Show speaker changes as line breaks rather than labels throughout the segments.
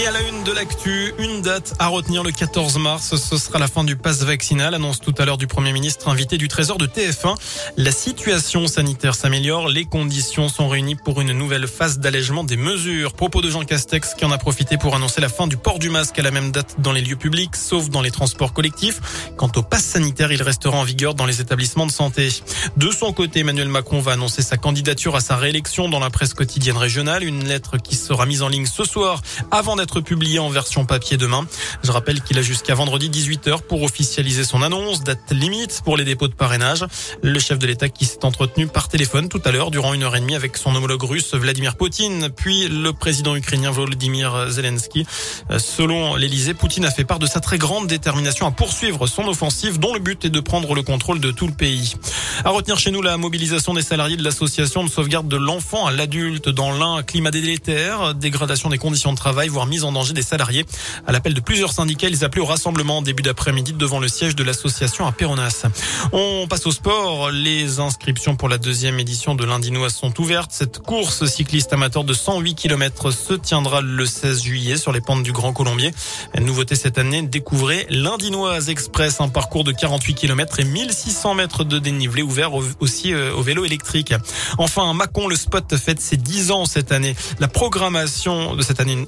Et à la une de l'actu, une date à retenir le 14 mars. Ce sera la fin du pass vaccinal, annonce tout à l'heure du Premier ministre invité du Trésor de TF1. La situation sanitaire s'améliore. Les conditions sont réunies pour une nouvelle phase d'allègement des mesures. Propos de Jean Castex qui en a profité pour annoncer la fin du port du masque à la même date dans les lieux publics, sauf dans les transports collectifs. Quant au pass sanitaire, il restera en vigueur dans les établissements de santé. De son côté, Emmanuel Macron va annoncer sa candidature à sa réélection dans la presse quotidienne régionale. Une lettre qui sera mise en ligne ce soir avant d'être publié en version papier demain. Je rappelle qu'il a jusqu'à vendredi 18h pour officialiser son annonce, date limite pour les dépôts de parrainage. Le chef de l'État qui s'est entretenu par téléphone tout à l'heure durant une heure et demie avec son homologue russe Vladimir Poutine, puis le président ukrainien Volodymyr Zelensky. Selon l'Elysée, Poutine a fait part de sa très grande détermination à poursuivre son offensive dont le but est de prendre le contrôle de tout le pays. À retenir chez nous la mobilisation des salariés de l'association de sauvegarde de l'enfant à l'adulte dans l'un climat délétère, dégradation des conditions de travail, voire mise en danger des salariés. À l'appel de plusieurs syndicats, ils appelaient au rassemblement en début d'après-midi devant le siège de l'association à Péronas. On passe au sport. Les inscriptions pour la deuxième édition de l'Indinoise sont ouvertes. Cette course cycliste amateur de 108 km se tiendra le 16 juillet sur les pentes du Grand Colombier. Nouveauté cette année, découvrez l'Indinoise Express, un parcours de 48 km et 1600 mètres de dénivelé ouvert aussi euh, au vélo électrique. Enfin, Macon, le spot fête ses 10 ans cette année. La programmation de cette année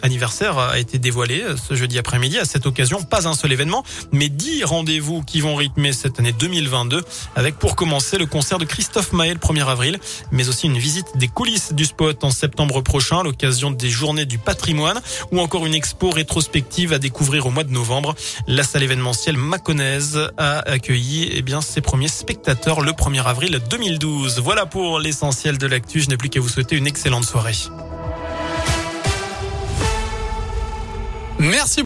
a été dévoilé ce jeudi après-midi. À cette occasion, pas un seul événement, mais dix rendez-vous qui vont rythmer cette année 2022 avec pour commencer le concert de Christophe Maé le 1er avril, mais aussi une visite des coulisses du spot en septembre prochain à l'occasion des journées du patrimoine ou encore une expo rétrospective à découvrir au mois de novembre. La salle événementielle maconnaise a accueilli eh bien, ses premiers spectateurs le 1er avril 2012. Voilà pour l'essentiel de l'actu. Je n'ai plus qu'à vous souhaiter une excellente soirée. Merci.